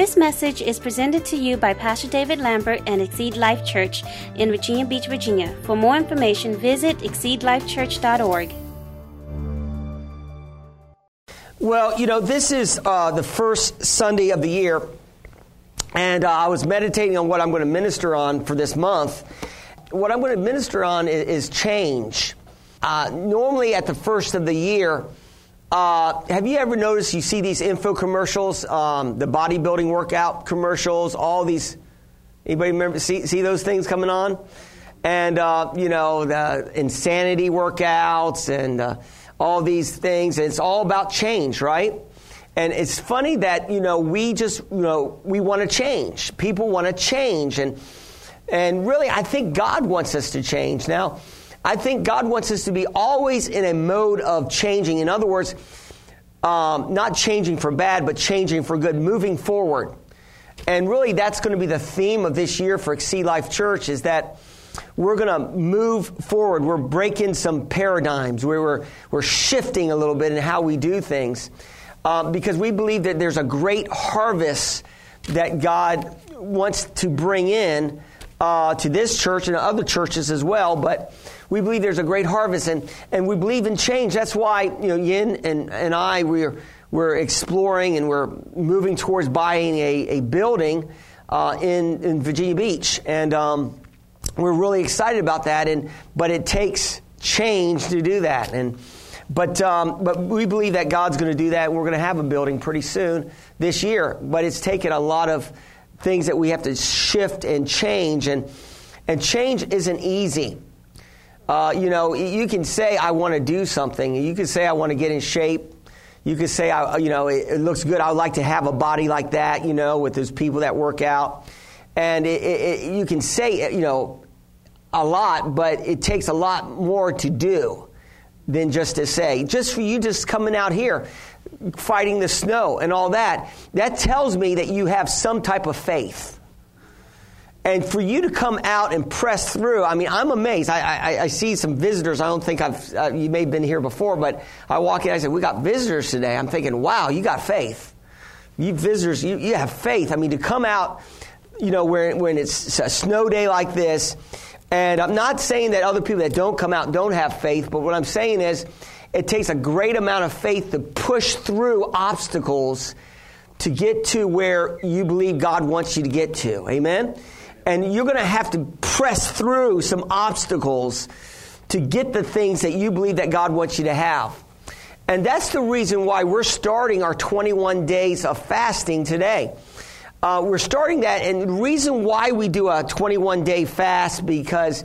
This message is presented to you by Pastor David Lambert and Exceed Life Church in Virginia Beach, Virginia. For more information, visit exceedlifechurch.org. Well, you know, this is uh, the first Sunday of the year, and uh, I was meditating on what I'm going to minister on for this month. What I'm going to minister on is, is change. Uh, normally, at the first of the year, uh, have you ever noticed you see these info commercials, um, the bodybuilding workout commercials, all these? Anybody remember see see those things coming on? And uh, you know the insanity workouts and uh, all these things. It's all about change, right? And it's funny that you know we just you know we want to change. People want to change, and and really, I think God wants us to change now. I think God wants us to be always in a mode of changing. In other words, um, not changing for bad, but changing for good, moving forward. And really, that's going to be the theme of this year for Exceed Life Church is that we're going to move forward. We're breaking some paradigms. We're, we're shifting a little bit in how we do things um, because we believe that there's a great harvest that God wants to bring in uh, to this church and other churches as well. But we believe there's a great harvest, and, and we believe in change. That's why you know Yin and, and I we're we're exploring and we're moving towards buying a, a building uh, in in Virginia Beach, and um, we're really excited about that. And but it takes change to do that, and. But, um, but we believe that God's going to do that. We're going to have a building pretty soon this year. But it's taken a lot of things that we have to shift and change. And, and change isn't easy. Uh, you know, you can say, I want to do something. You can say, I want to get in shape. You can say, I, you know, it, it, looks good. I would like to have a body like that, you know, with those people that work out. And it, it, you can say, you know, a lot, but it takes a lot more to do than just to say. Just for you just coming out here, fighting the snow and all that, that tells me that you have some type of faith. And for you to come out and press through, I mean, I'm amazed. I, I, I see some visitors. I don't think I've, uh, you may have been here before, but I walk in, I said, we got visitors today. I'm thinking, wow, you got faith. You visitors, you, you have faith. I mean, to come out, you know, when, when it's a snow day like this, and I'm not saying that other people that don't come out don't have faith, but what I'm saying is it takes a great amount of faith to push through obstacles to get to where you believe God wants you to get to. Amen? And you're going to have to press through some obstacles to get the things that you believe that God wants you to have. And that's the reason why we're starting our 21 days of fasting today. Uh, we're starting that, and the reason why we do a 21 day fast because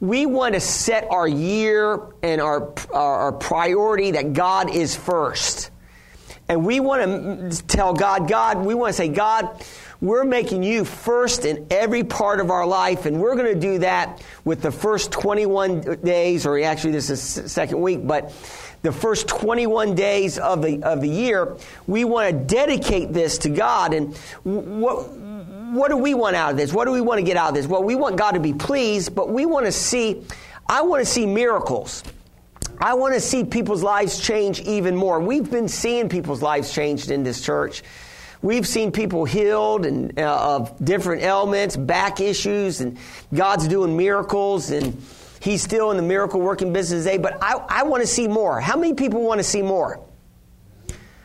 we want to set our year and our, our priority that God is first. And we want to tell God, God, we want to say, God, we're making you first in every part of our life, and we're going to do that with the first 21 days, or actually, this is second week, but the first 21 days of the, of the year, we want to dedicate this to God. And what, what do we want out of this? What do we want to get out of this? Well, we want God to be pleased, but we want to see, I want to see miracles. I want to see people's lives change even more. We've been seeing people's lives changed in this church. We've seen people healed and uh, of different ailments, back issues, and God's doing miracles, and He's still in the miracle working business today. But I, I want to see more. How many people want to see more?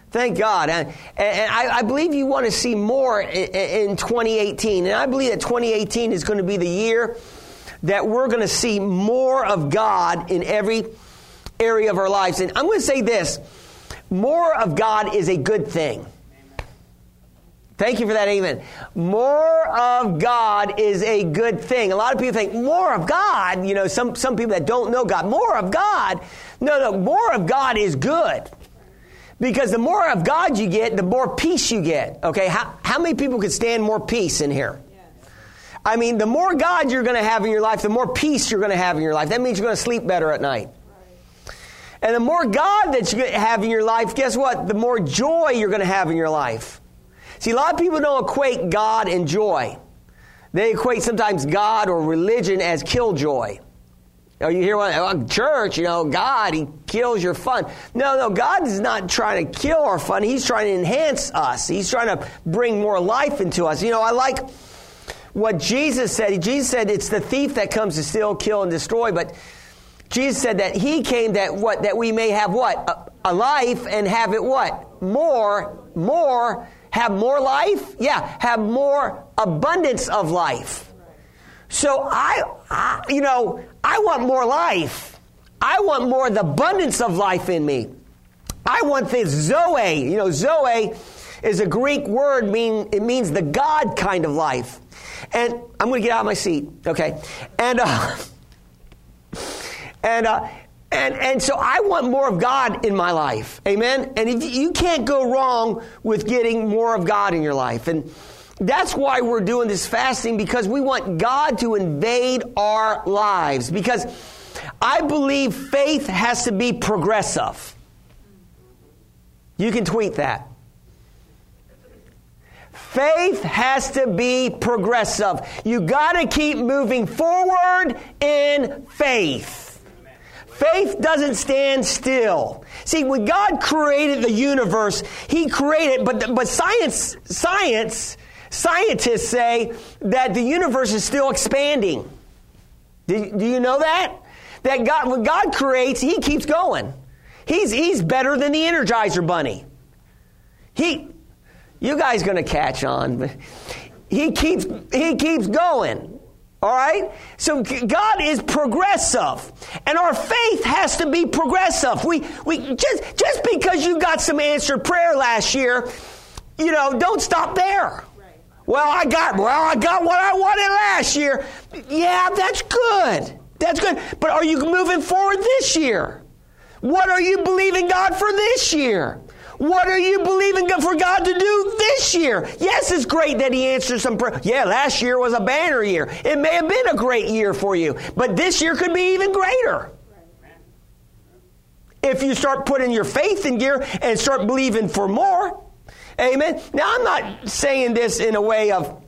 Thank God. And, and I, I, believe you want to see more in, in 2018. And I believe that 2018 is going to be the year that we're going to see more of God in every area of our lives. And I'm going to say this more of God is a good thing. Thank you for that amen. More of God is a good thing. A lot of people think more of God, you know, some, some people that don't know God, more of God. No, no, more of God is good. Because the more of God you get, the more peace you get. Okay, how, how many people could stand more peace in here? I mean, the more God you're going to have in your life, the more peace you're going to have in your life. That means you're going to sleep better at night. And the more God that you have in your life, guess what? The more joy you're going to have in your life. See, a lot of people don't equate God and joy. They equate sometimes God or religion as killjoy. Oh, you hear what? Oh, church, you know, God, He kills your fun. No, no, God is not trying to kill our fun. He's trying to enhance us. He's trying to bring more life into us. You know, I like what Jesus said. Jesus said it's the thief that comes to steal, kill, and destroy. But Jesus said that He came that what that we may have what a, a life and have it what more, more, have more life. Yeah, have more abundance of life. So I, I, you know, I want more life. I want more the abundance of life in me. I want this Zoe. You know, Zoe is a Greek word mean it means the God kind of life. And I'm going to get out of my seat, okay? And uh, and uh, and and so I want more of God in my life, amen. And you can't go wrong with getting more of God in your life, and that's why we're doing this fasting because we want God to invade our lives. Because I believe faith has to be progressive. You can tweet that. Faith has to be progressive. You got to keep moving forward in faith. Faith doesn't stand still. See, when God created the universe, He created, but, but science, science Scientists say that the universe is still expanding. Do, do you know that? That God, when God creates, He keeps going. He's, he's better than the Energizer Bunny. He, you guys going to catch on. He keeps, he keeps going. All right? So God is progressive. And our faith has to be progressive. We, we, just, just because you got some answered prayer last year, you know, don't stop there. Well, I got well, I got what I wanted last year. Yeah, that's good. That's good. But are you moving forward this year? What are you believing God for this year? What are you believing for God to do this year? Yes, it's great that He answers some prayer. Yeah, last year was a banner year. It may have been a great year for you, but this year could be even greater. If you start putting your faith in gear and start believing for more. Amen. Now, I'm not saying this in a way of,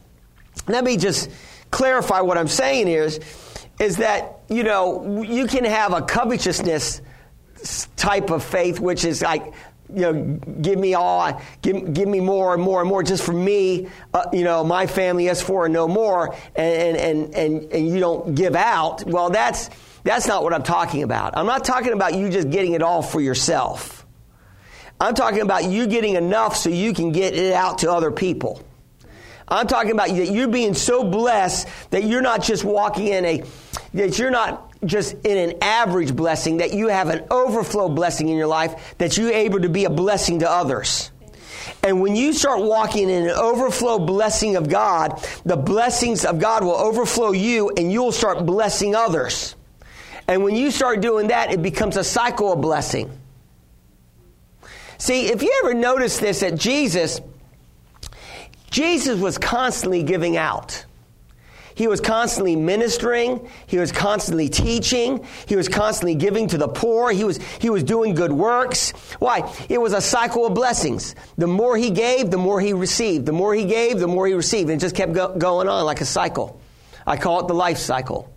let me just clarify what I'm saying here is, is that, you know, you can have a covetousness type of faith, which is like, you know, give me all, give, give me more and more and more just for me, uh, you know, my family, us four and no more, and, and, and, and you don't give out. Well, that's, that's not what I'm talking about. I'm not talking about you just getting it all for yourself. I'm talking about you getting enough so you can get it out to other people. I'm talking about that you're being so blessed that you're not just walking in a, that you're not just in an average blessing, that you have an overflow blessing in your life, that you're able to be a blessing to others. And when you start walking in an overflow blessing of God, the blessings of God will overflow you and you'll start blessing others. And when you start doing that, it becomes a cycle of blessing. See, if you ever notice this at Jesus, Jesus was constantly giving out. He was constantly ministering. He was constantly teaching. He was constantly giving to the poor. He was, he was doing good works. Why? It was a cycle of blessings. The more he gave, the more he received. The more he gave, the more he received. And it just kept go- going on like a cycle. I call it the life cycle.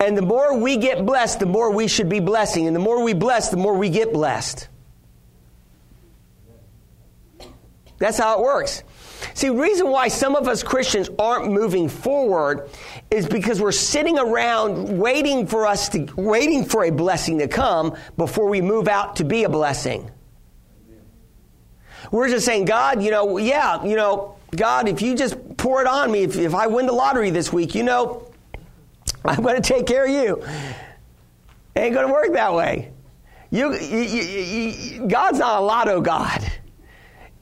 And the more we get blessed, the more we should be blessing. And the more we bless, the more we get blessed. That's how it works. See, the reason why some of us Christians aren't moving forward is because we're sitting around waiting for us to waiting for a blessing to come before we move out to be a blessing. We're just saying, God, you know, yeah, you know, God, if you just pour it on me, if, if I win the lottery this week, you know, I'm going to take care of you. Ain't going to work that way. You, you, you, God's not a lotto God.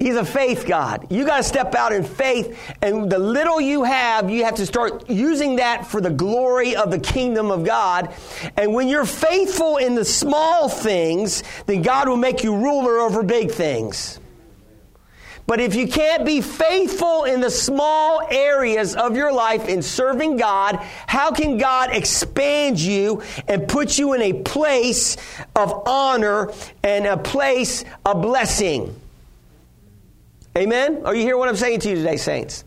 He's a faith God. You got to step out in faith, and the little you have, you have to start using that for the glory of the kingdom of God. And when you're faithful in the small things, then God will make you ruler over big things. But if you can't be faithful in the small areas of your life in serving God, how can God expand you and put you in a place of honor and a place of blessing? Amen? Are you hear what I'm saying to you today, saints?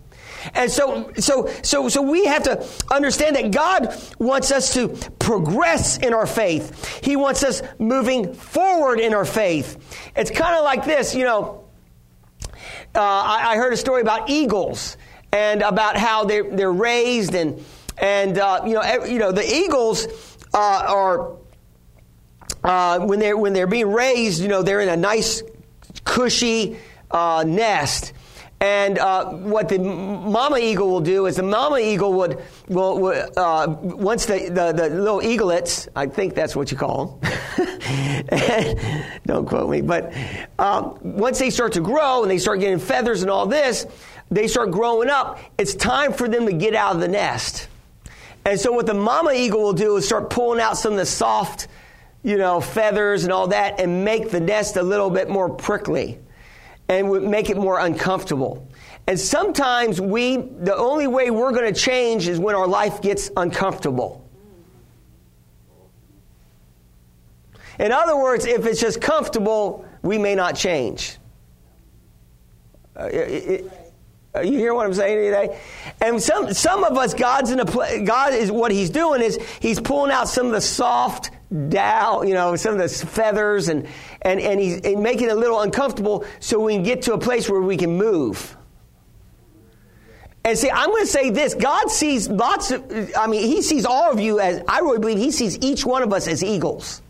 And so, so, so, so we have to understand that God wants us to progress in our faith. He wants us moving forward in our faith. It's kind of like this, you know. Uh, I, I, heard a story about eagles and about how they're, they're raised and and uh, you know you know the eagles uh, are uh, when they're when they're being raised, you know they're in a nice cushy uh, nest. And uh, what the mama eagle will do is the mama eagle would, will, uh, once the, the, the, little eaglets, I think that's what you call them, don't quote me, but um, once they start to grow and they start getting feathers and all this, they start growing up, it's time for them to get out of the nest. And so what the mama eagle will do is start pulling out some of the soft, you know, feathers and all that and make the nest a little bit more prickly and would make it more uncomfortable. And sometimes we, the only way we're going to change is when our life gets uncomfortable. In other words, if it's just comfortable, we may not change. Uh, it, it, uh, you hear what I'm saying today? And some, some of us, God's in a pl- God is what He's doing is He's pulling out some of the soft down, you know, some of the feathers and, and, and he's and making it a little uncomfortable so we can get to a place where we can move. And see, I'm going to say this God sees lots of, I mean, He sees all of you as, I really believe He sees each one of us as eagles.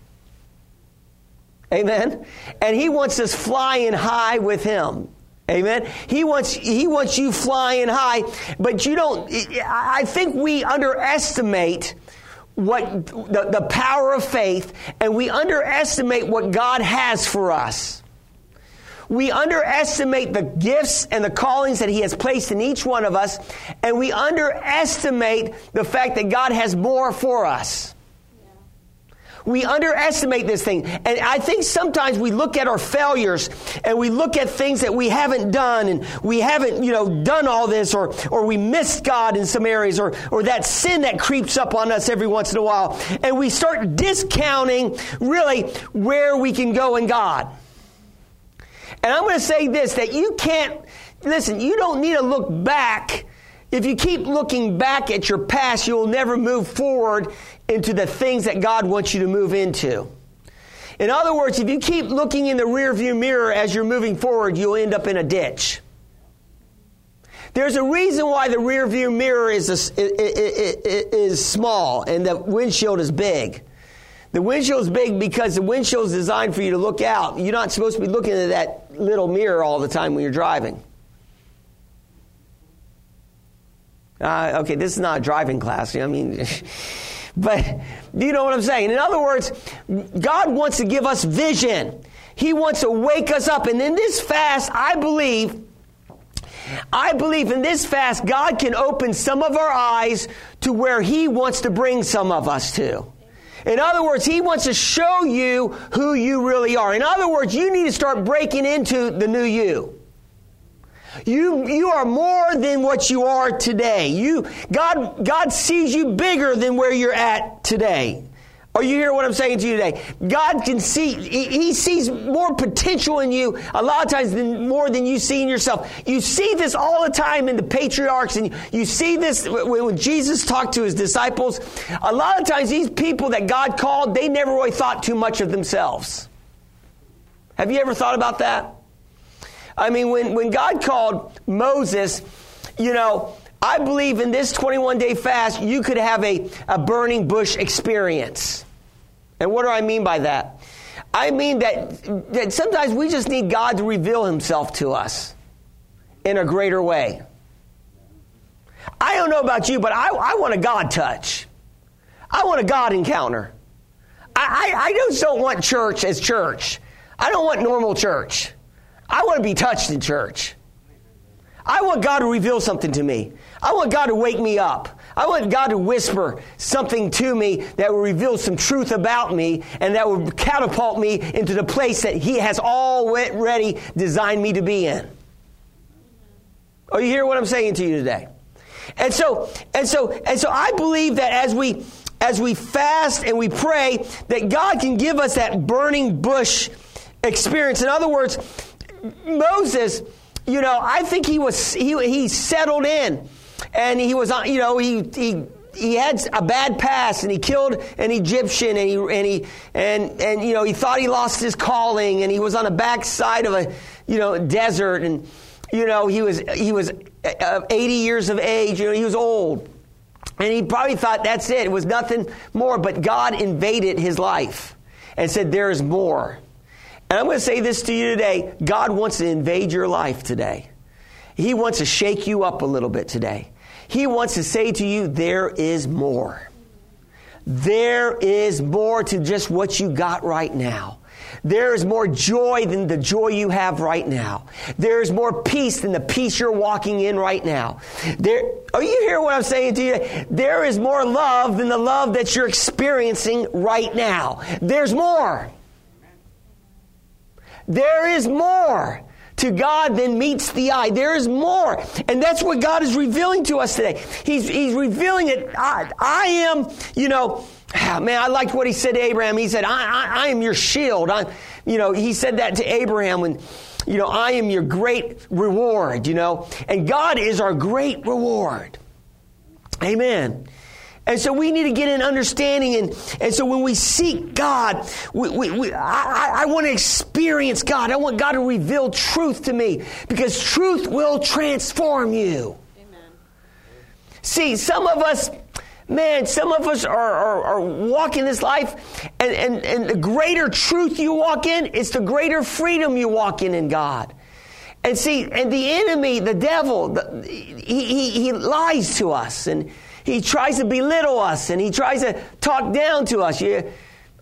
Amen? And He wants us flying high with Him. Amen. He wants he wants you flying high, but you don't. I think we underestimate what the, the power of faith and we underestimate what God has for us. We underestimate the gifts and the callings that He has placed in each one of us, and we underestimate the fact that God has more for us. We underestimate this thing. And I think sometimes we look at our failures and we look at things that we haven't done and we haven't, you know, done all this or, or we missed God in some areas or, or that sin that creeps up on us every once in a while. And we start discounting really where we can go in God. And I'm going to say this that you can't, listen, you don't need to look back if you keep looking back at your past, you'll never move forward into the things that God wants you to move into. In other words, if you keep looking in the rearview mirror as you're moving forward, you'll end up in a ditch. There's a reason why the rearview mirror is, a, is small and the windshield is big. The windshield is big because the windshield is designed for you to look out. You're not supposed to be looking at that little mirror all the time when you're driving. Uh, okay, this is not a driving class. I mean, but you know what I'm saying? In other words, God wants to give us vision. He wants to wake us up. And in this fast, I believe, I believe in this fast, God can open some of our eyes to where He wants to bring some of us to. In other words, He wants to show you who you really are. In other words, you need to start breaking into the new you. You, you are more than what you are today. You, God, God sees you bigger than where you're at today. Are you hear what I'm saying to you today? God can see, he, he, sees more potential in you a lot of times than more than you see in yourself. You see this all the time in the patriarchs and you see this when, when Jesus talked to his disciples. A lot of times these people that God called, they never really thought too much of themselves. Have you ever thought about that? I mean, when, when God called Moses, you know, I believe in this 21 day fast, you could have a, a burning bush experience. And what do I mean by that? I mean that, that sometimes we just need God to reveal himself to us in a greater way. I don't know about you, but I, I want a God touch. I want a God encounter. I, I, I just don't want church as church. I don't want normal church. I want to be touched in church. I want God to reveal something to me. I want God to wake me up. I want God to whisper something to me that will reveal some truth about me and that will catapult me into the place that He has already designed me to be in. Are you hear what I'm saying to you today? And so, and so, and so I believe that as we as we fast and we pray, that God can give us that burning bush experience. In other words, Moses, you know, I think he was he he settled in, and he was on you know he he he had a bad past and he killed an Egyptian and he and he and and you know he thought he lost his calling and he was on the backside of a you know desert. And you know he was he was uh, 80 years of age you know he was old. And he probably thought that's it it was nothing more but God invaded his life and said there is more and I'm going to say this to you today God wants to invade your life today he wants to shake you up a little bit today he wants to say to you, there is more. There is more to just what you got right now. There is more joy than the joy you have right now. There is more peace than the peace you're walking in right now. There, are you hearing what I'm saying to you? There is more love than the love that you're experiencing right now. There's more. There is more to God than meets the eye. There is more. And that's what God is revealing to us today. He's, he's revealing it. I, I am, you know, ah, man, I liked what he said to Abraham. He said, I, I, I am your shield. I, you know, he said that to Abraham when, you know, I am your great reward, you know. And God is our great reward. Amen. And so we need to get an understanding. And, and so when we seek God, we, we, we, I, I want to experience God. I want God to reveal truth to me because truth will transform you. Amen. See, some of us, man, some of us are, are, are, walking this life, and, and, and the greater truth you walk in, it's the greater freedom you walk in in God. And see, and the enemy, the devil, the, he, he, he lies to us. And he tries to belittle us and he tries to talk down to us. You,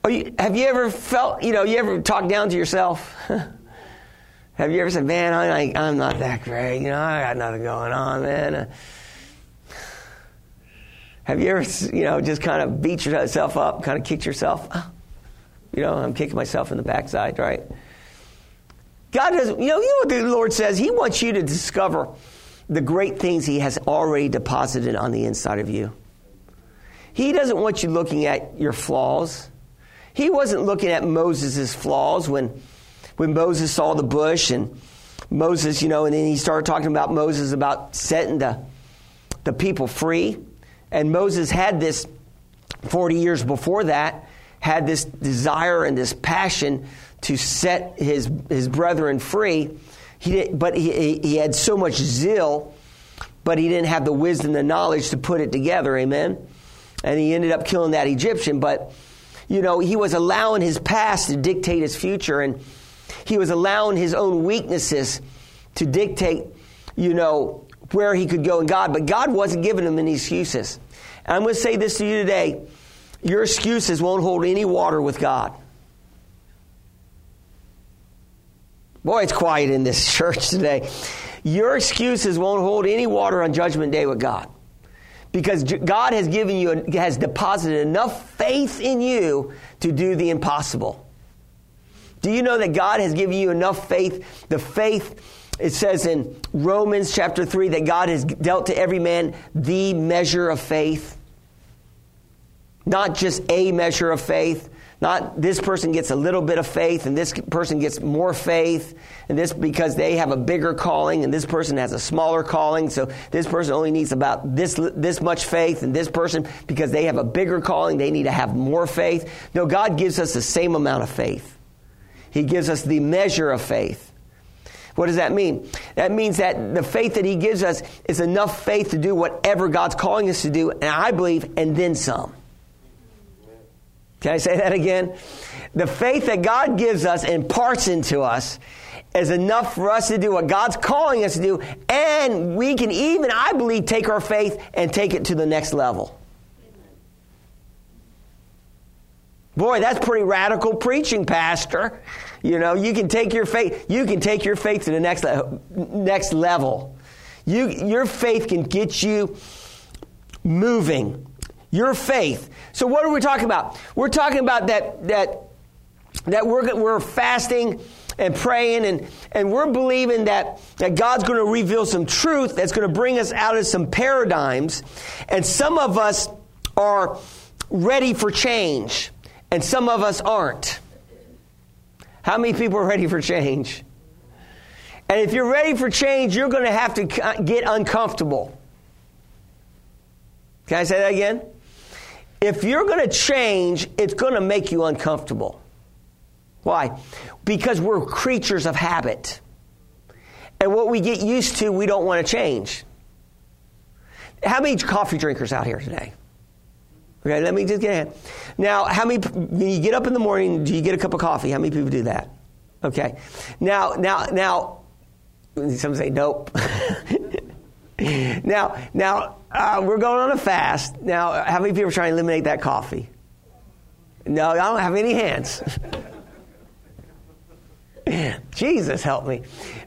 you, have you ever felt, you know, you ever talk down to yourself? have you ever said, man, I, I'm not that great. You know, I got nothing going on, man. have you ever, you know, just kind of beat yourself up, kind of kicked yourself? You know, I'm kicking myself in the backside, right? God doesn't, you know, you know what the Lord says? He wants you to discover the great things He has already deposited on the inside of you. He doesn't want you looking at your flaws. He wasn't looking at Moses' flaws when, when Moses saw the bush and Moses, you know, and then he started talking about Moses about setting the, the people free. And Moses had this 40 years before that, had this desire and this passion to set his, his brethren free. He but he, he had so much zeal, but he didn't have the wisdom, the knowledge to put it together. Amen. And he ended up killing that Egyptian. But, you know, he was allowing his past to dictate his future, and he was allowing his own weaknesses to dictate, you know, where he could go in God. But God wasn't giving him any excuses. And I'm going to say this to you today your excuses won't hold any water with God. Boy, it's quiet in this church today. Your excuses won't hold any water on Judgment Day with God. Because God has given you, has deposited enough faith in you to do the impossible. Do you know that God has given you enough faith? The faith, it says in Romans chapter 3, that God has dealt to every man the measure of faith. Not just a measure of faith, not this person gets a little bit of faith and this person gets more faith and this because they have a bigger calling and this person has a smaller calling. So this person only needs about this, this much faith and this person because they have a bigger calling, they need to have more faith. No, God gives us the same amount of faith. He gives us the measure of faith. What does that mean? That means that the faith that He gives us is enough faith to do whatever God's calling us to do, and I believe, and then some. Can I say that again? The faith that God gives us and imparts into us is enough for us to do what God's calling us to do, and we can even, I believe, take our faith and take it to the next level. Boy, that's pretty radical preaching, Pastor. You know, you can take your faith, you can take your faith to the next, next level. You, your faith can get you moving. Your faith. So what are we talking about? We're talking about that that that we're we're fasting and praying and, and we're believing that, that God's going to reveal some truth that's going to bring us out of some paradigms. And some of us are ready for change, and some of us aren't. How many people are ready for change? And if you're ready for change, you're going to have to get uncomfortable. Can I say that again? If you're going to change, it's going to make you uncomfortable. Why? Because we're creatures of habit. And what we get used to, we don't want to change. How many coffee drinkers out here today? Okay, let me just get in. Now, how many, when you get up in the morning, do you get a cup of coffee? How many people do that? Okay. Now, now, now, some say nope. now, now, uh, we're going on a fast. Now, how many people are trying to eliminate that coffee? No, I don't have any hands. Jesus, help me.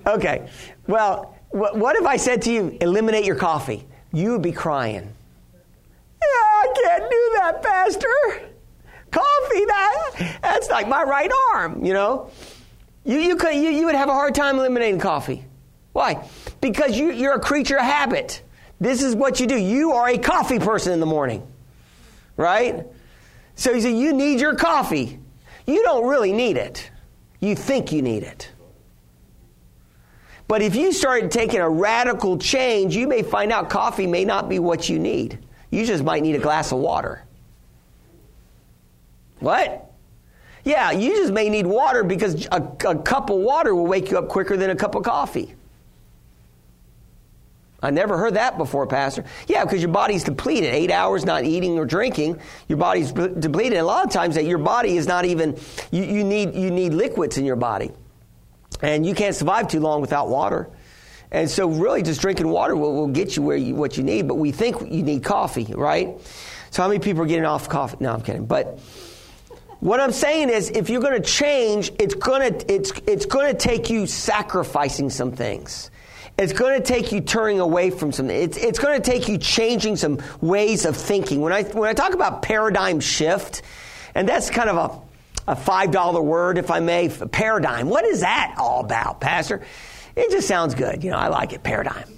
Okay. Well, what if I said to you, eliminate your coffee? You would be crying. Yeah, I can't do that, Pastor. Coffee, that, that's like my right arm, you know? You, you, could, you, you would have a hard time eliminating coffee. Why? Because you, you're a creature of habit. This is what you do. You are a coffee person in the morning, right? So you say, you need your coffee. You don't really need it. You think you need it. But if you start taking a radical change, you may find out coffee may not be what you need. You just might need a glass of water. What? Yeah, you just may need water because a, a cup of water will wake you up quicker than a cup of coffee. I never heard that before, Pastor. Yeah, because your body's depleted. Eight hours not eating or drinking, your body's depleted. And a lot of times that your body is not even, you, you, need, you need liquids in your body. And you can't survive too long without water. And so, really, just drinking water will, will get you where you, what you need. But we think you need coffee, right? So, how many people are getting off coffee? No, I'm kidding. But what I'm saying is, if you're going to change, it's going to it's it's going to take you sacrificing some things. It's going to take you turning away from something. It's, it's going to take you changing some ways of thinking. When I, when I talk about paradigm shift, and that's kind of a, a $5 word, if I may, paradigm. What is that all about, Pastor? It just sounds good. You know, I like it, paradigm.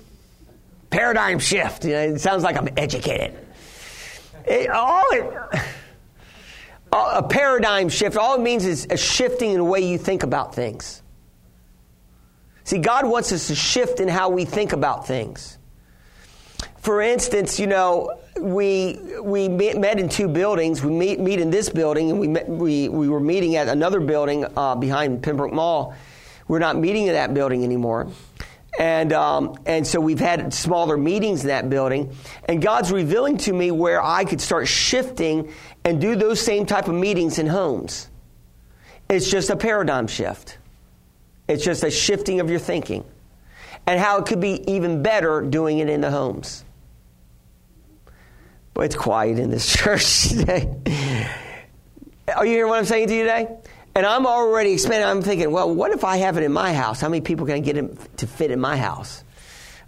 Paradigm shift. You know, it sounds like I'm educated. It, all it, a paradigm shift, all it means is a shifting in the way you think about things. See, God wants us to shift in how we think about things. For instance, you know, we, we met in two buildings. We meet, meet in this building, and we, met, we, we were meeting at another building uh, behind Pembroke Mall. We're not meeting in that building anymore. And, um, and so we've had smaller meetings in that building. And God's revealing to me where I could start shifting and do those same type of meetings in homes. It's just a paradigm shift. It's just a shifting of your thinking. And how it could be even better doing it in the homes. But it's quiet in this church today. Are you hearing what I'm saying to you today? And I'm already expanding. I'm thinking, well, what if I have it in my house? How many people can I get it to fit in my house?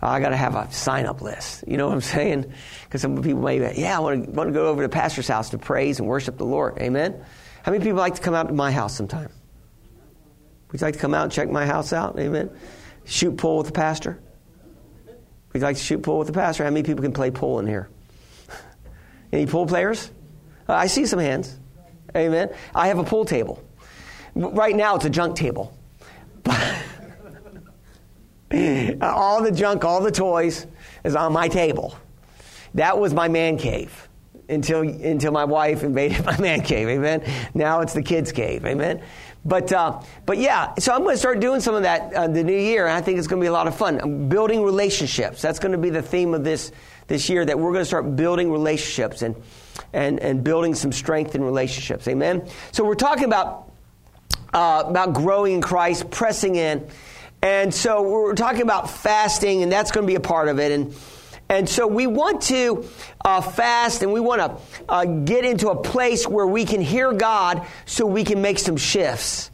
Uh, I got to have a sign up list. You know what I'm saying? Because some people may, be, yeah, I want to, go over to the pastor's house to praise and worship the Lord. Amen? How many people like to come out to my house sometime? Would you like to come out and check my house out? Amen. Shoot pool with the pastor? Would you like to shoot pool with the pastor? How many people can play pool in here? Any pool players? Uh, I see some hands. Amen. I have a pool table. Right now it's a junk table. all the junk, all the toys is on my table. That was my man cave until until my wife invaded my man cave. Amen. Now it's the kids' cave. Amen. But, uh, but yeah, so I'm going to start doing some of that uh, the new year, and I think it's going to be a lot of fun. I'm building relationships. That's going to be the theme of this, this year, that we're going to start building relationships and, and, and building some strength in relationships. Amen? So we're talking about, uh, about growing in Christ, pressing in. And so we're talking about fasting, and that's going to be a part of it. And, and so we want to uh, fast and we want to uh, get into a place where we can hear God so we can make some shifts.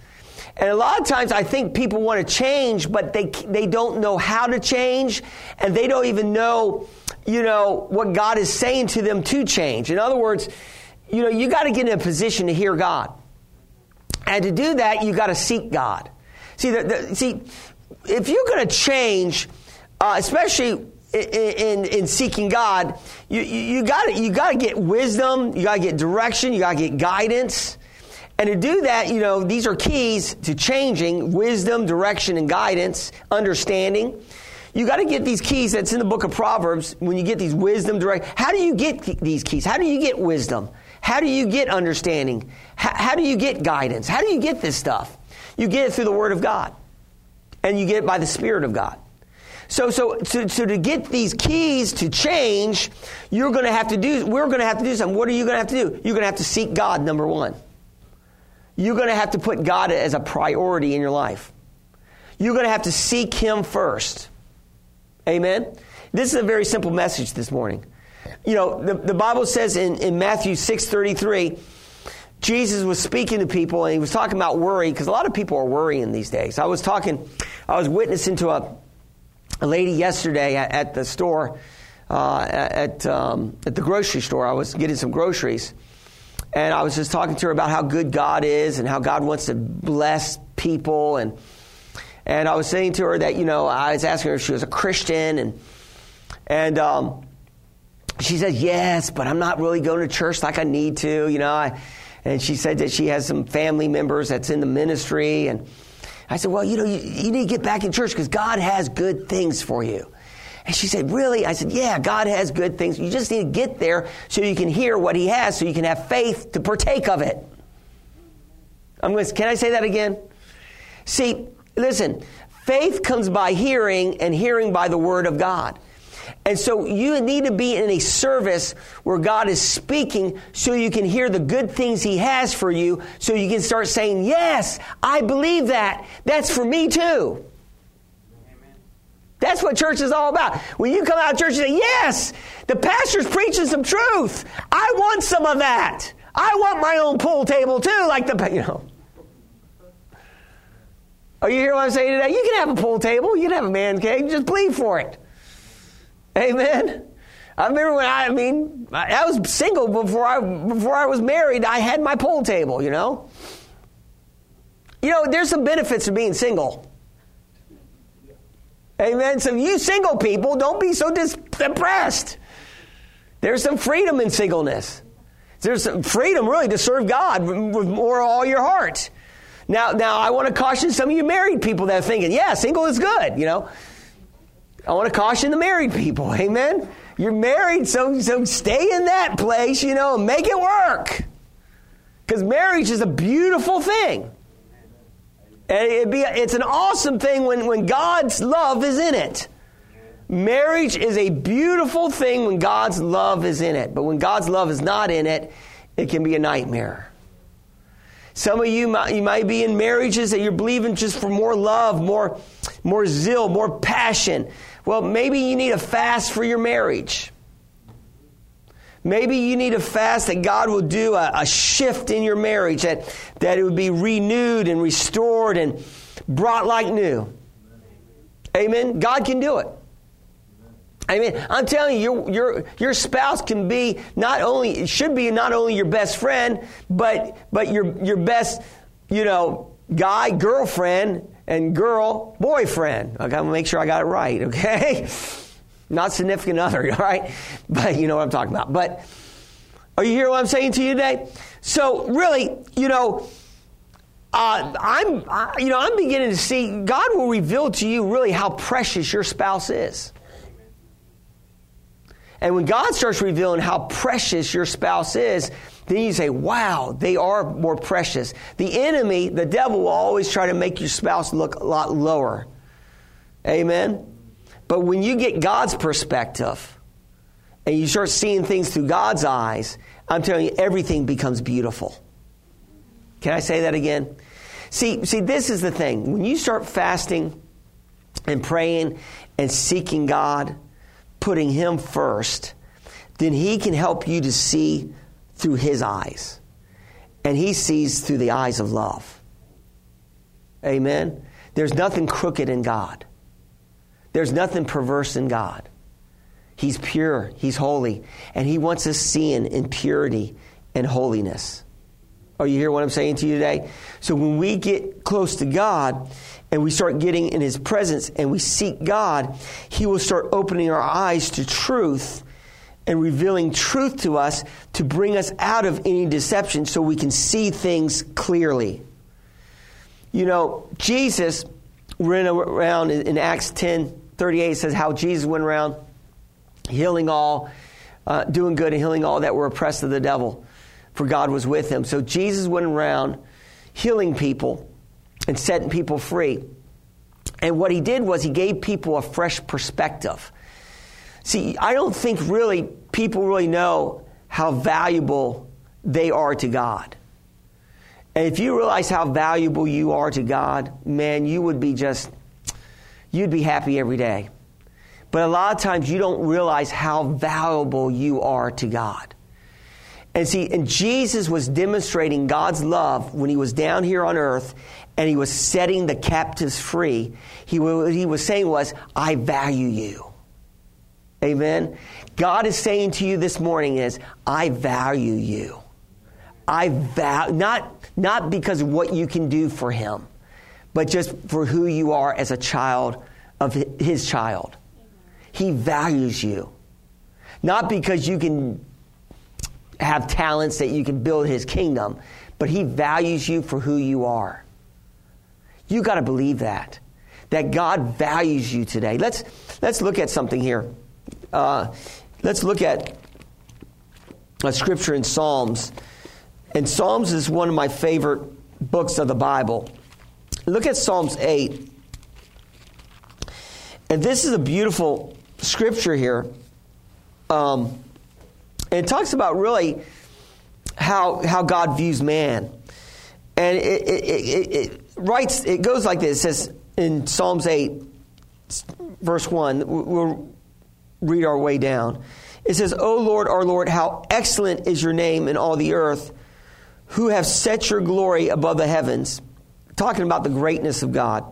And a lot of times I think people want to change, but they, they don't know how to change and they don't even know, you know, what God is saying to them to change. In other words, you know, you got to get in a position to hear God. And to do that, you got to seek God. See, the, the, see, if you're going to change, uh, especially in, in, seeking God, you, you got you got to get wisdom, you got to get direction, you got to get guidance. And to do that, you know, these are keys to changing wisdom, direction, and guidance, understanding. You got to get these keys that's in the book of Proverbs when you get these wisdom, direct. How do you get these keys? How do you get wisdom? How do you get understanding? How, how do you get guidance? How do you get this stuff? You get it through the Word of God, and you get it by the Spirit of God. So, so, so, so to get these keys to change, you're going to have to do, we're going to have to do something. What are you going to have to do? You're going to have to seek God, number one. You're going to have to put God as a priority in your life. You're going to have to seek Him first. Amen? This is a very simple message this morning. You know, the, the Bible says in, in Matthew 6.33, Jesus was speaking to people and he was talking about worry because a lot of people are worrying these days. I was talking, I was witnessing to a, a lady yesterday at, the store, uh, at, um, at the grocery store. I was getting some groceries and I was just talking to her about how good God is and how God wants to bless people. And, and I was saying to her that, you know, I was asking her if she was a Christian. And, and um, she said, yes, but I'm not really going to church like I need to, you know. I, and she said that she has some family members that's in the ministry. And I said, well, you know, you, you need to get back in church because God has good things for you. And she said, Really? I said, Yeah, God has good things. You just need to get there so you can hear what He has, so you can have faith to partake of it. I'm going to, can I say that again? See, listen, faith comes by hearing, and hearing by the Word of God. And so you need to be in a service where God is speaking so you can hear the good things He has for you, so you can start saying, Yes, I believe that. That's for me too. That's what church is all about. When you come out of church, you say, Yes, the pastor's preaching some truth. I want some of that. I want my own pool table too, like the, you know. Are you hear what I'm saying today? You can have a pool table, you can have a man cave, just plead for it. Amen. I remember when I, I mean, I was single before I before I was married. I had my pool table, you know. You know, there's some benefits to being single. Amen. So you single people, don't be so dis- depressed. There's some freedom in singleness. There's some freedom really to serve God with more all your heart. Now, now I want to caution some of you married people that are thinking, yeah, single is good, you know. I want to caution the married people, amen. You're married, so so stay in that place, you know, and make it work. Because marriage is a beautiful thing. Be, it's an awesome thing when, when God's love is in it. Marriage is a beautiful thing when God's love is in it. But when God's love is not in it, it can be a nightmare. Some of you might, you might be in marriages that you're believing just for more love, more, more zeal, more passion. Well, maybe you need a fast for your marriage. Maybe you need a fast that God will do a, a, shift in your marriage, that, that it would be renewed and restored and brought like new. Amen. God can do it. Amen. I'm telling you, your, your, your spouse can be not only, should be not only your best friend, but, but your, your best, you know, guy, girlfriend, and girl, boyfriend. I gotta make sure I got it right, okay? Not significant other, all right? But you know what I'm talking about. But are you hearing what I'm saying to you today? So really, you know, uh, I'm, I, you know, I'm beginning to see God will reveal to you really how precious your spouse is. And when God starts revealing how precious your spouse is, then you say, wow, they are more precious. The enemy, the devil, will always try to make your spouse look a lot lower. Amen? But when you get God's perspective and you start seeing things through God's eyes, I'm telling you, everything becomes beautiful. Can I say that again? See, see, this is the thing. When you start fasting and praying and seeking God, putting Him first, then He can help you to see through His eyes. And He sees through the eyes of love. Amen? There's nothing crooked in God. There's nothing perverse in God. He's pure, He's holy, and He wants us seeing in purity and holiness. Are you hear what I'm saying to you today? So when we get close to God and we start getting in His presence and we seek God, He will start opening our eyes to truth and revealing truth to us to bring us out of any deception so we can see things clearly. You know, Jesus ran around in Acts 10 38 says how Jesus went around healing all, uh, doing good and healing all that were oppressed of the devil, for God was with him. So Jesus went around healing people and setting people free. And what he did was he gave people a fresh perspective. See, I don't think really people really know how valuable they are to God. And if you realize how valuable you are to God, man, you would be just, you'd be happy every day. But a lot of times you don't realize how valuable you are to God. And see, and Jesus was demonstrating God's love when he was down here on earth and he was setting the captives free. He, what he was saying was, I value you. Amen. God is saying to you this morning is, I value you. I value, not, not because of what you can do for him, but just for who you are as a child of his child. He values you. Not because you can have talents that you can build his kingdom, but he values you for who you are. You got to believe that. That God values you today. Let's, let's look at something here. Uh, let's look at a scripture in Psalms. And Psalms is one of my favorite books of the Bible. Look at Psalms 8. And this is a beautiful scripture here. Um, and it talks about really how, how God views man. And it, it, it, it writes, it goes like this. It says in Psalms 8, verse 1, we'll read our way down. It says, O Lord, our Lord, how excellent is your name in all the earth, who have set your glory above the heavens. Talking about the greatness of God.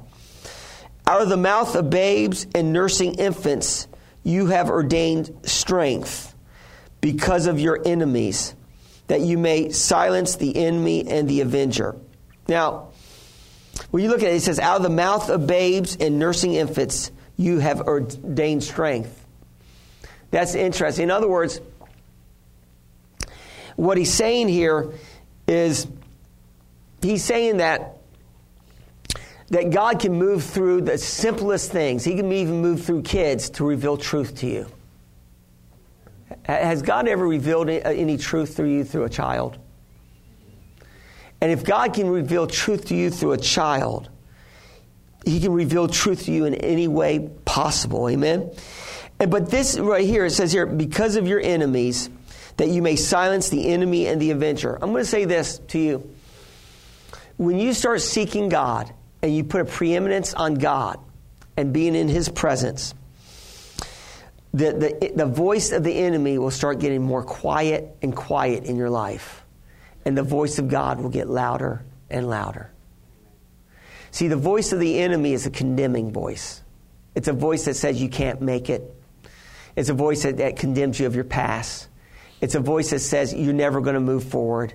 Out of the mouth of babes and nursing infants, you have ordained strength because of your enemies, that you may silence the enemy and the avenger. Now, when you look at it, it says, Out of the mouth of babes and nursing infants, you have ordained strength. That's interesting. In other words, what he's saying here is he's saying that that God can move through the simplest things. He can even move through kids to reveal truth to you. Has God ever revealed any truth through you through a child? And if God can reveal truth to you through a child, He can reveal truth to you in any way possible. Amen? And, but this right here, it says here, because of your enemies, that you may silence the enemy and the avenger. I'm going to say this to you. When you start seeking God, and you put a preeminence on God and being in His presence, the, the, the voice of the enemy will start getting more quiet and quiet in your life. And the voice of God will get louder and louder. See, the voice of the enemy is a condemning voice. It's a voice that says you can't make it. It's a voice that, that condemns you of your past. It's a voice that says you're never going to move forward.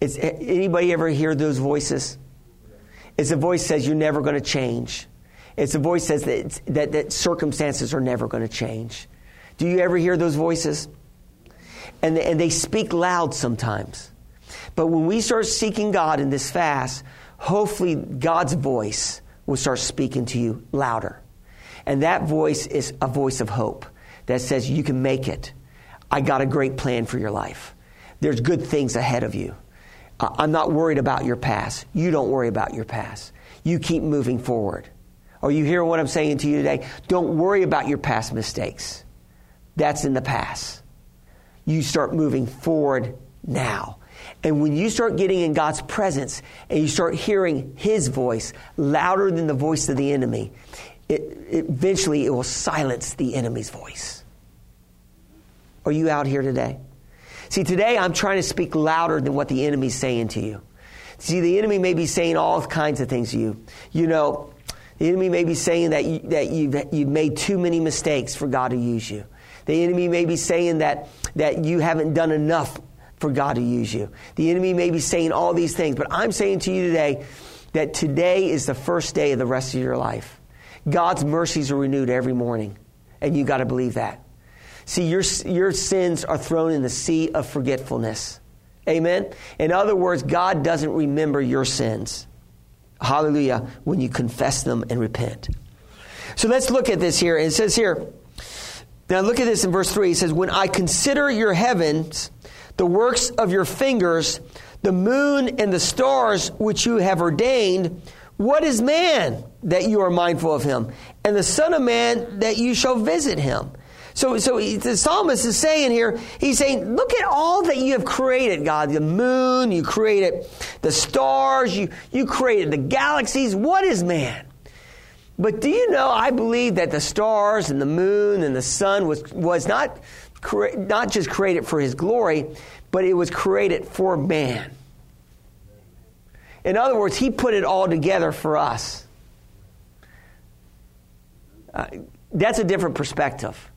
It's, anybody ever hear those voices? It's a voice that says you're never going to change. It's a voice that says that, that, that circumstances are never going to change. Do you ever hear those voices? And, and they speak loud sometimes. But when we start seeking God in this fast, hopefully God's voice will start speaking to you louder. And that voice is a voice of hope that says you can make it. I got a great plan for your life. There's good things ahead of you. I'm not worried about your past. You don't worry about your past. You keep moving forward. Are you hearing what I'm saying to you today? Don't worry about your past mistakes. That's in the past. You start moving forward now. And when you start getting in God's presence and you start hearing His voice louder than the voice of the enemy, it, eventually it will silence the enemy's voice. Are you out here today? See, today I'm trying to speak louder than what the enemy's saying to you. See, the enemy may be saying all kinds of things to you. You know, the enemy may be saying that, you, that you've, you've made too many mistakes for God to use you. The enemy may be saying that, that you haven't done enough for God to use you. The enemy may be saying all these things, but I'm saying to you today that today is the first day of the rest of your life. God's mercies are renewed every morning, and you got to believe that. See, your, your sins are thrown in the sea of forgetfulness. Amen? In other words, God doesn't remember your sins. Hallelujah. When you confess them and repent. So let's look at this here. It says here, now look at this in verse 3. He says, When I consider your heavens, the works of your fingers, the moon and the stars which you have ordained, what is man that you are mindful of him? And the Son of Man that you shall visit him? So, so the psalmist is saying here, he's saying, look at all that you have created, God. The moon, you created the stars, you, you created the galaxies. What is man? But do you know, I believe that the stars and the moon and the sun was, was not, not just created for his glory, but it was created for man. In other words, he put it all together for us. Uh, that's a different perspective.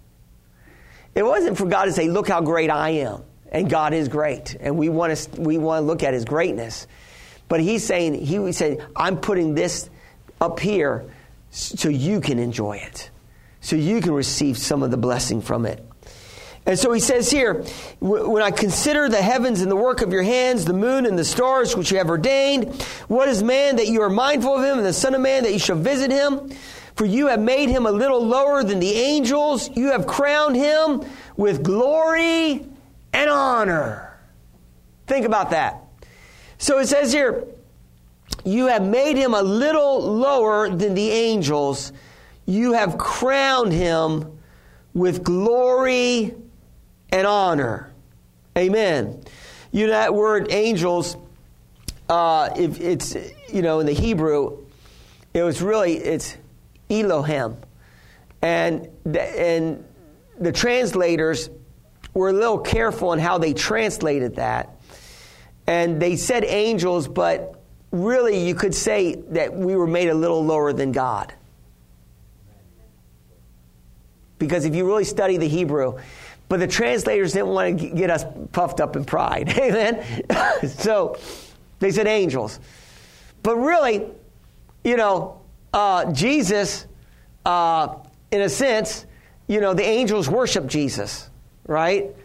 It wasn't for God to say, Look how great I am. And God is great. And we want to, we want to look at his greatness. But he's saying, He said, I'm putting this up here so you can enjoy it, so you can receive some of the blessing from it. And so he says here, when I consider the heavens and the work of your hands, the moon and the stars which you have ordained, what is man that you are mindful of him, and the Son of Man that you shall visit him? For you have made him a little lower than the angels. You have crowned him with glory and honor. Think about that. So it says here, you have made him a little lower than the angels. You have crowned him with glory and honor. Amen. You know that word angels, uh, if it's, you know, in the Hebrew, it was really, it's Elohim. And, and the translators were a little careful in how they translated that. And they said angels, but really you could say that we were made a little lower than God. Because if you really study the Hebrew, but the translators didn't want to get us puffed up in pride. Amen? so they said angels. But really, you know, uh, Jesus, uh, in a sense, you know, the angels worship Jesus, right?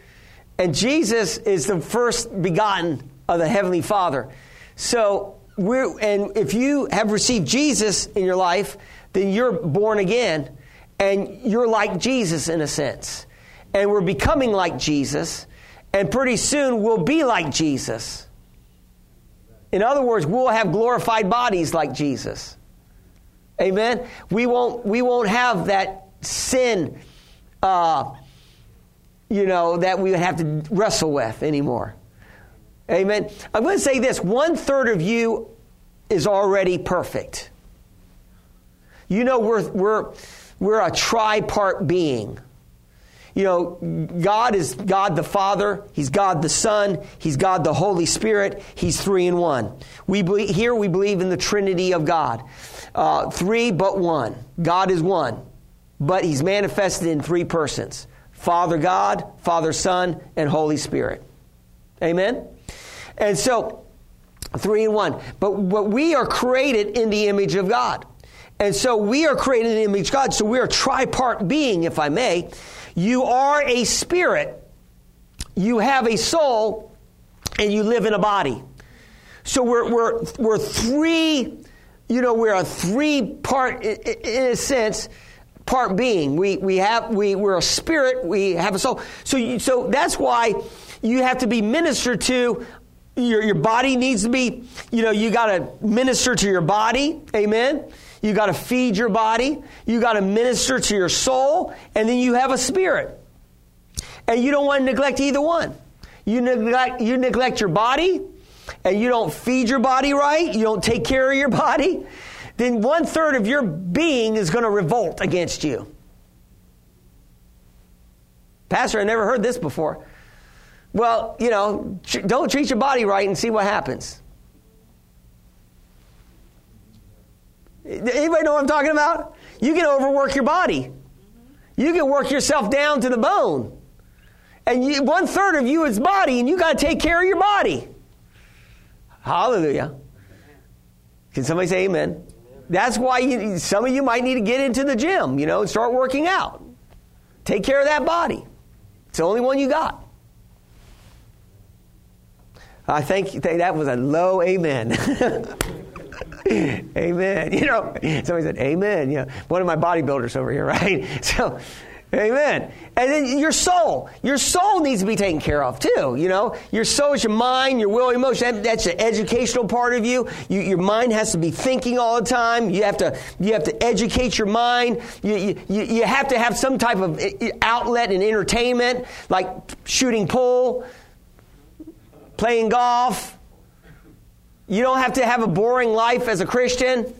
And Jesus is the first begotten of the Heavenly Father. So, we're, and if you have received Jesus in your life, then you're born again and you're like Jesus in a sense. And we're becoming like Jesus, and pretty soon we'll be like Jesus. In other words, we'll have glorified bodies like Jesus. Amen. We won't. We won't have that sin. Uh, you know that we have to wrestle with anymore. Amen. I'm going to say this: one third of you is already perfect. You know, we're we're we're a tripart being. You know, God is God the Father, He's God the Son, He's God the Holy Spirit, He's three in one. We believe, here we believe in the Trinity of God. Uh, three but one. God is one, but He's manifested in three persons Father God, Father Son, and Holy Spirit. Amen? And so, three in one. But, but we are created in the image of God. And so we are created in the image of God. So we are a tripart being, if I may. You are a spirit, you have a soul, and you live in a body. So we're, we're, we're three, you know, we're a three part, in a sense, part being. We, we have, we, we're a spirit, we have a soul. So, you, so that's why you have to be ministered to. Your, your body needs to be, you know, you got to minister to your body. Amen. You got to feed your body. You got to minister to your soul. And then you have a spirit. And you don't want to neglect either one. You neglect, you neglect your body and you don't feed your body right. You don't take care of your body. Then one third of your being is going to revolt against you. Pastor, I never heard this before. Well, you know, don't treat your body right and see what happens. Anybody know what I'm talking about? You can overwork your body. You can work yourself down to the bone. And you, one third of you is body, and you got to take care of your body. Hallelujah. Can somebody say amen? That's why you, some of you might need to get into the gym, you know, and start working out. Take care of that body. It's the only one you got. I think that was a low amen. amen. You know, somebody said amen. Know, one of my bodybuilders over here, right? So, amen. And then your soul. Your soul needs to be taken care of too. You know, your soul is your mind, your will, emotion. that's the educational part of you. you. Your mind has to be thinking all the time. You have to, you have to educate your mind. You, you, you have to have some type of eh, outlet and entertainment, like shooting pool playing golf. You don't have to have a boring life as a Christian.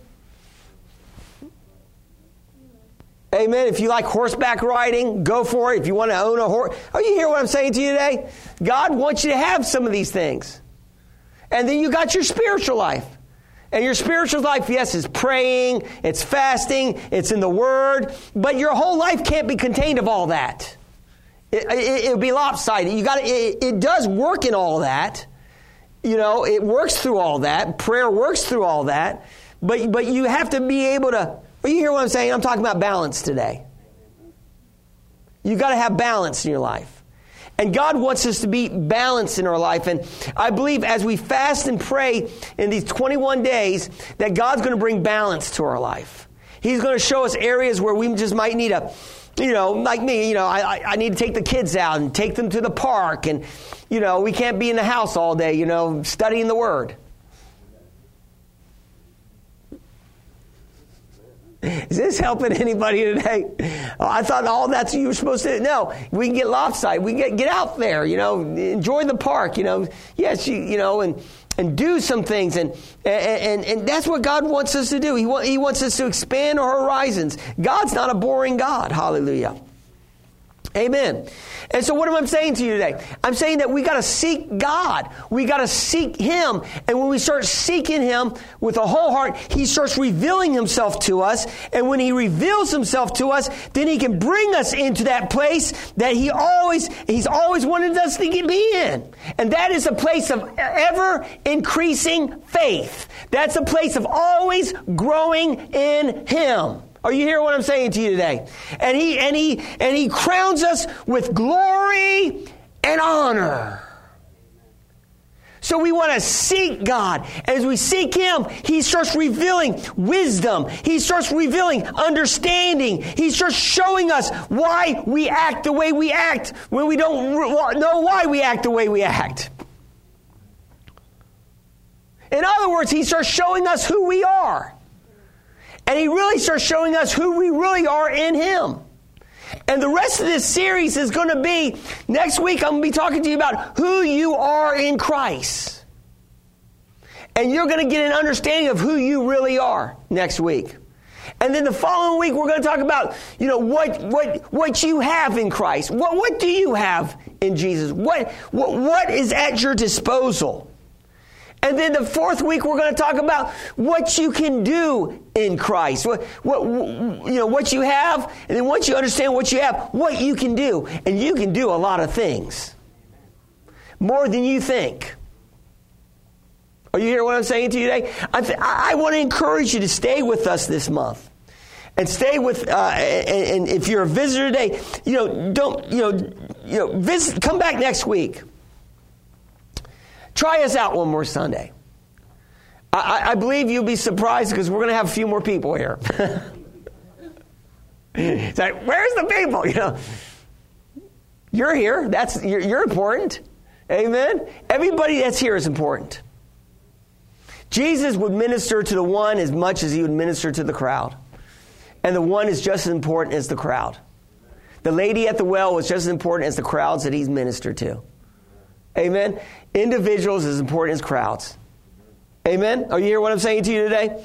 Amen. If you like horseback riding, go for it. If you want to own a horse. Oh, you hear what I'm saying to you today? God wants you to have some of these things. And then you got your spiritual life. And your spiritual life, yes, is praying, it's fasting, it's in the Word, but your whole life can't be contained of all that. It, it, will be lopsided. You got it, it does work in all that. You know, it works through all that. Prayer works through all that. But, but you have to be able to. You hear what I'm saying? I'm talking about balance today. You've got to have balance in your life. And God wants us to be balanced in our life. And I believe as we fast and pray in these 21 days, that God's going to bring balance to our life. He's going to show us areas where we just might need a you know, like me, you know, I, I need to take the kids out and take them to the park. And, you know, we can't be in the house all day, you know, studying the Word. Is this helping anybody today? Oh, I thought all that's you were supposed to. No, we can get lopsided. We can get, get out there, you know, enjoy the park, you know. Yes, you, you know, and and do some things. And, and, and, that's what God wants us to do. He, he wants us to expand our horizons. God's not a boring God. Hallelujah. Amen. And so, what am I saying to you today? I'm saying that we got to seek God. We got to seek Him. And when we start seeking Him with a whole heart, He starts revealing Himself to us. And when He reveals Himself to us, then He can bring us into that place that He always, He's always wanted us to be in. And that is a place of ever increasing faith. That's a place of always growing in Him. Are you hearing what I'm saying to you today? And he and he and he crowns us with glory and honor. So we want to seek God. As we seek Him, He starts revealing wisdom. He starts revealing understanding. He starts showing us why we act the way we act when we don't know why we act the way we act. In other words, He starts showing us who we are. And he really starts showing us who we really are in him. And the rest of this series is going to be next week, I'm going to be talking to you about who you are in Christ. And you're going to get an understanding of who you really are next week. And then the following week, we're going to talk about, you know, what, what, what you have in Christ. What, what do you have in Jesus? What, what, what is at your disposal? And then the fourth week, we're going to talk about what you can do in Christ. What, what, you know, what you have. And then once you understand what you have, what you can do. And you can do a lot of things. More than you think. Are you hearing what I'm saying to you today? I, th- I want to encourage you to stay with us this month and stay with uh, and, and, if you're a visitor today you know don't you know you know visit come back next week Try us out one more Sunday. I, I believe you'll be surprised because we're going to have a few more people here. it's like, where's the people? You know, you're here. That's you're, you're important. Amen. Everybody that's here is important. Jesus would minister to the one as much as he would minister to the crowd. And the one is just as important as the crowd. The lady at the well was just as important as the crowds that he's ministered to. Amen. Individuals as important as crowds. Amen. Are you hear what I'm saying to you today?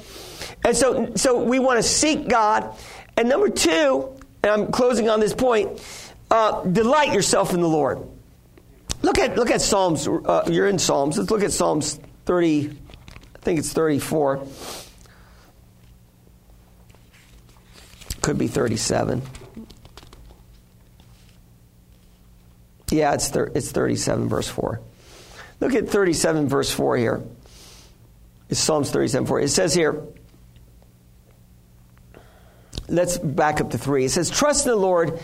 And so, so we want to seek God. And number two, and I'm closing on this point, uh, delight yourself in the Lord. Look at look at Psalms. Uh, you're in Psalms. Let's look at Psalms 30. I think it's 34. Could be 37. Yeah, it's, thir- it's 37, verse 4. Look at 37, verse 4 here. It's Psalms 37, 4. It says here, let's back up to 3. It says, Trust in the Lord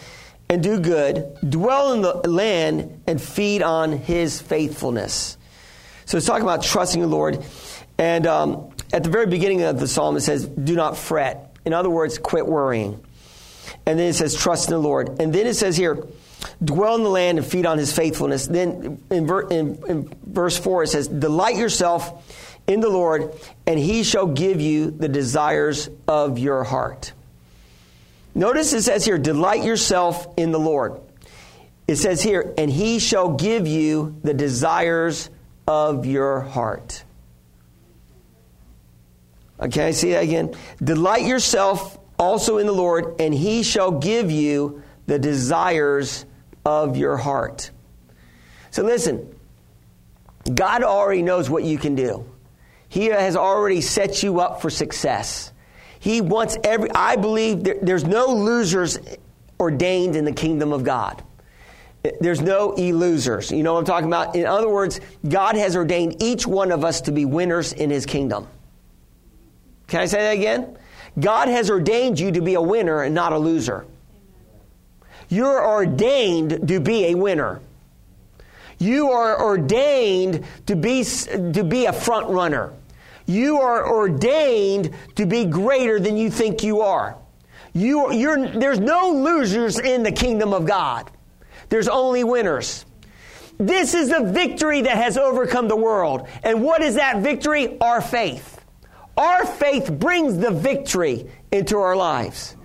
and do good, dwell in the land and feed on his faithfulness. So it's talking about trusting the Lord. And um, at the very beginning of the psalm, it says, Do not fret. In other words, quit worrying. And then it says, Trust in the Lord. And then it says here, Dwell in the land and feed on his faithfulness. Then in, in, in verse 4, it says, Delight yourself in the Lord, and he shall give you the desires of your heart. Notice it says here, delight yourself in the Lord. It says here, and he shall give you the desires of your heart. Uh, okay, see that again. Delight yourself also in the Lord, and he shall give you the desires of your heart. So listen, God already knows what you can do. He has already set you up for success. He wants every, I believe there, there's no losers ordained in the kingdom of God. There's no e losers. You know what I'm talking about? In other words, God has ordained each one of us to be winners in his kingdom. Can I say that again? God has ordained you to be a winner and not a loser. You're ordained to be a winner. You are ordained to be, to be a front runner. You are ordained to be greater than you think you are. You, you're, there's no losers in the kingdom of God. There's only winners. This is the victory that has overcome the world. And what is that victory? Our faith. Our faith brings the victory into our lives.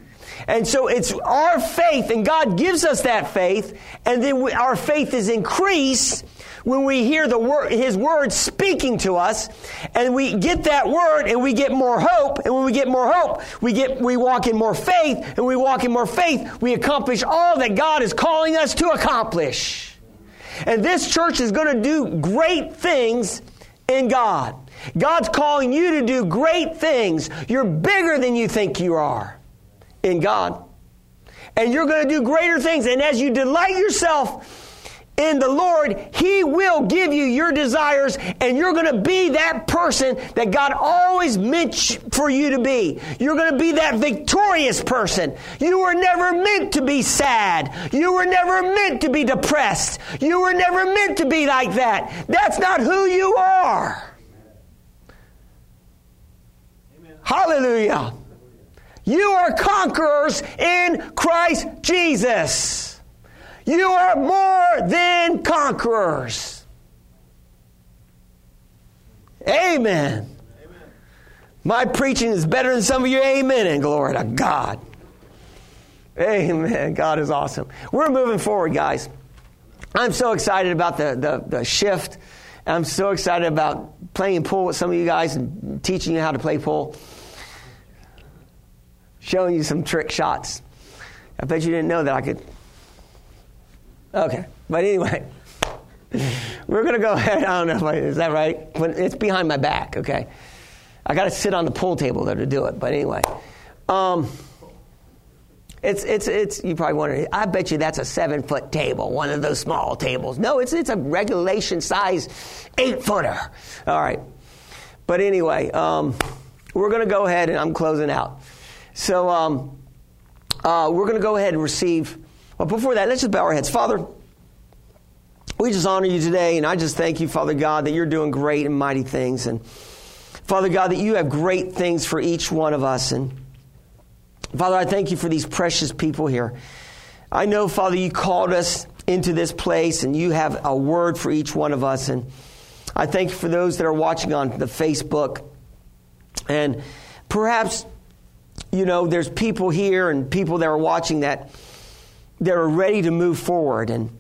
And so it's our faith, and God gives us that faith, and then we, our faith is increased when we hear the word, His word speaking to us, and we get that word, and we get more hope. And when we get more hope, we get we walk in more faith, and we walk in more faith, we accomplish all that God is calling us to accomplish. And this church is going to do great things in God. God's calling you to do great things. You're bigger than you think you are in God. And you're going to do greater things. And as you delight yourself in the Lord, He will give you your desires, and you're going to be that person that God always meant for you to be. You're going to be that victorious person. You were never meant to be sad. You were never meant to be depressed. You were never meant to be like that. That's not who you are. Amen. Hallelujah. You are conquerors in Christ Jesus. You are more than conquerors. Amen. amen. My preaching is better than some of your amen, and glory to God. Amen. God is awesome. We're moving forward, guys. I'm so excited about the, the, the shift. I'm so excited about playing pool with some of you guys and teaching you how to play pool showing you some trick shots. I bet you didn't know that I could. Okay, but anyway, we're to go ahead. I don't know if I, is that right? But it's behind my back. Okay, I got to sit on the pool table there to do it. But anyway, um, it's it's it's. You probably wonder. I bet you that's a seven foot table, one of those small tables. No, it's it's a regulation size eight footer. All right, but anyway, um, we're to go ahead and I'm closing out. So um, uh, we're going to go ahead and receive. Well, before that, let's just bow our heads. Father, we just honor you today, and I just thank you, Father God, that you're doing great and mighty things. And Father God, that you have great things for each one of us. And Father, I thank you for these precious people here. I know, Father, you called us into this place, and you have a word for each one of us. And I thank you for those that are watching on the Facebook. And perhaps you know, there's people here and people that are watching that that are ready to move forward, and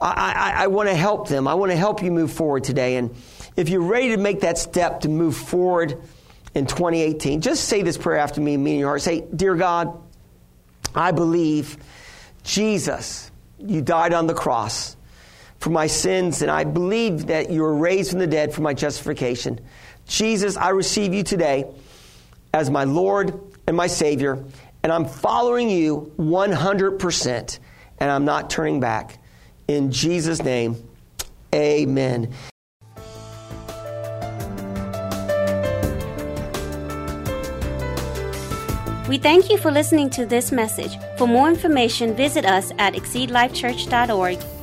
I, I, I want to help them. I want to help you move forward today. And if you're ready to make that step to move forward in 2018, just say this prayer after me, me in your heart. Say, Dear God, I believe Jesus, you died on the cross for my sins, and I believe that you were raised from the dead for my justification. Jesus, I receive you today as my Lord and my Savior, and I'm following you 100%, and I'm not turning back. In Jesus' name, amen. We thank you for listening to this message. For more information, visit us at exceedlifechurch.org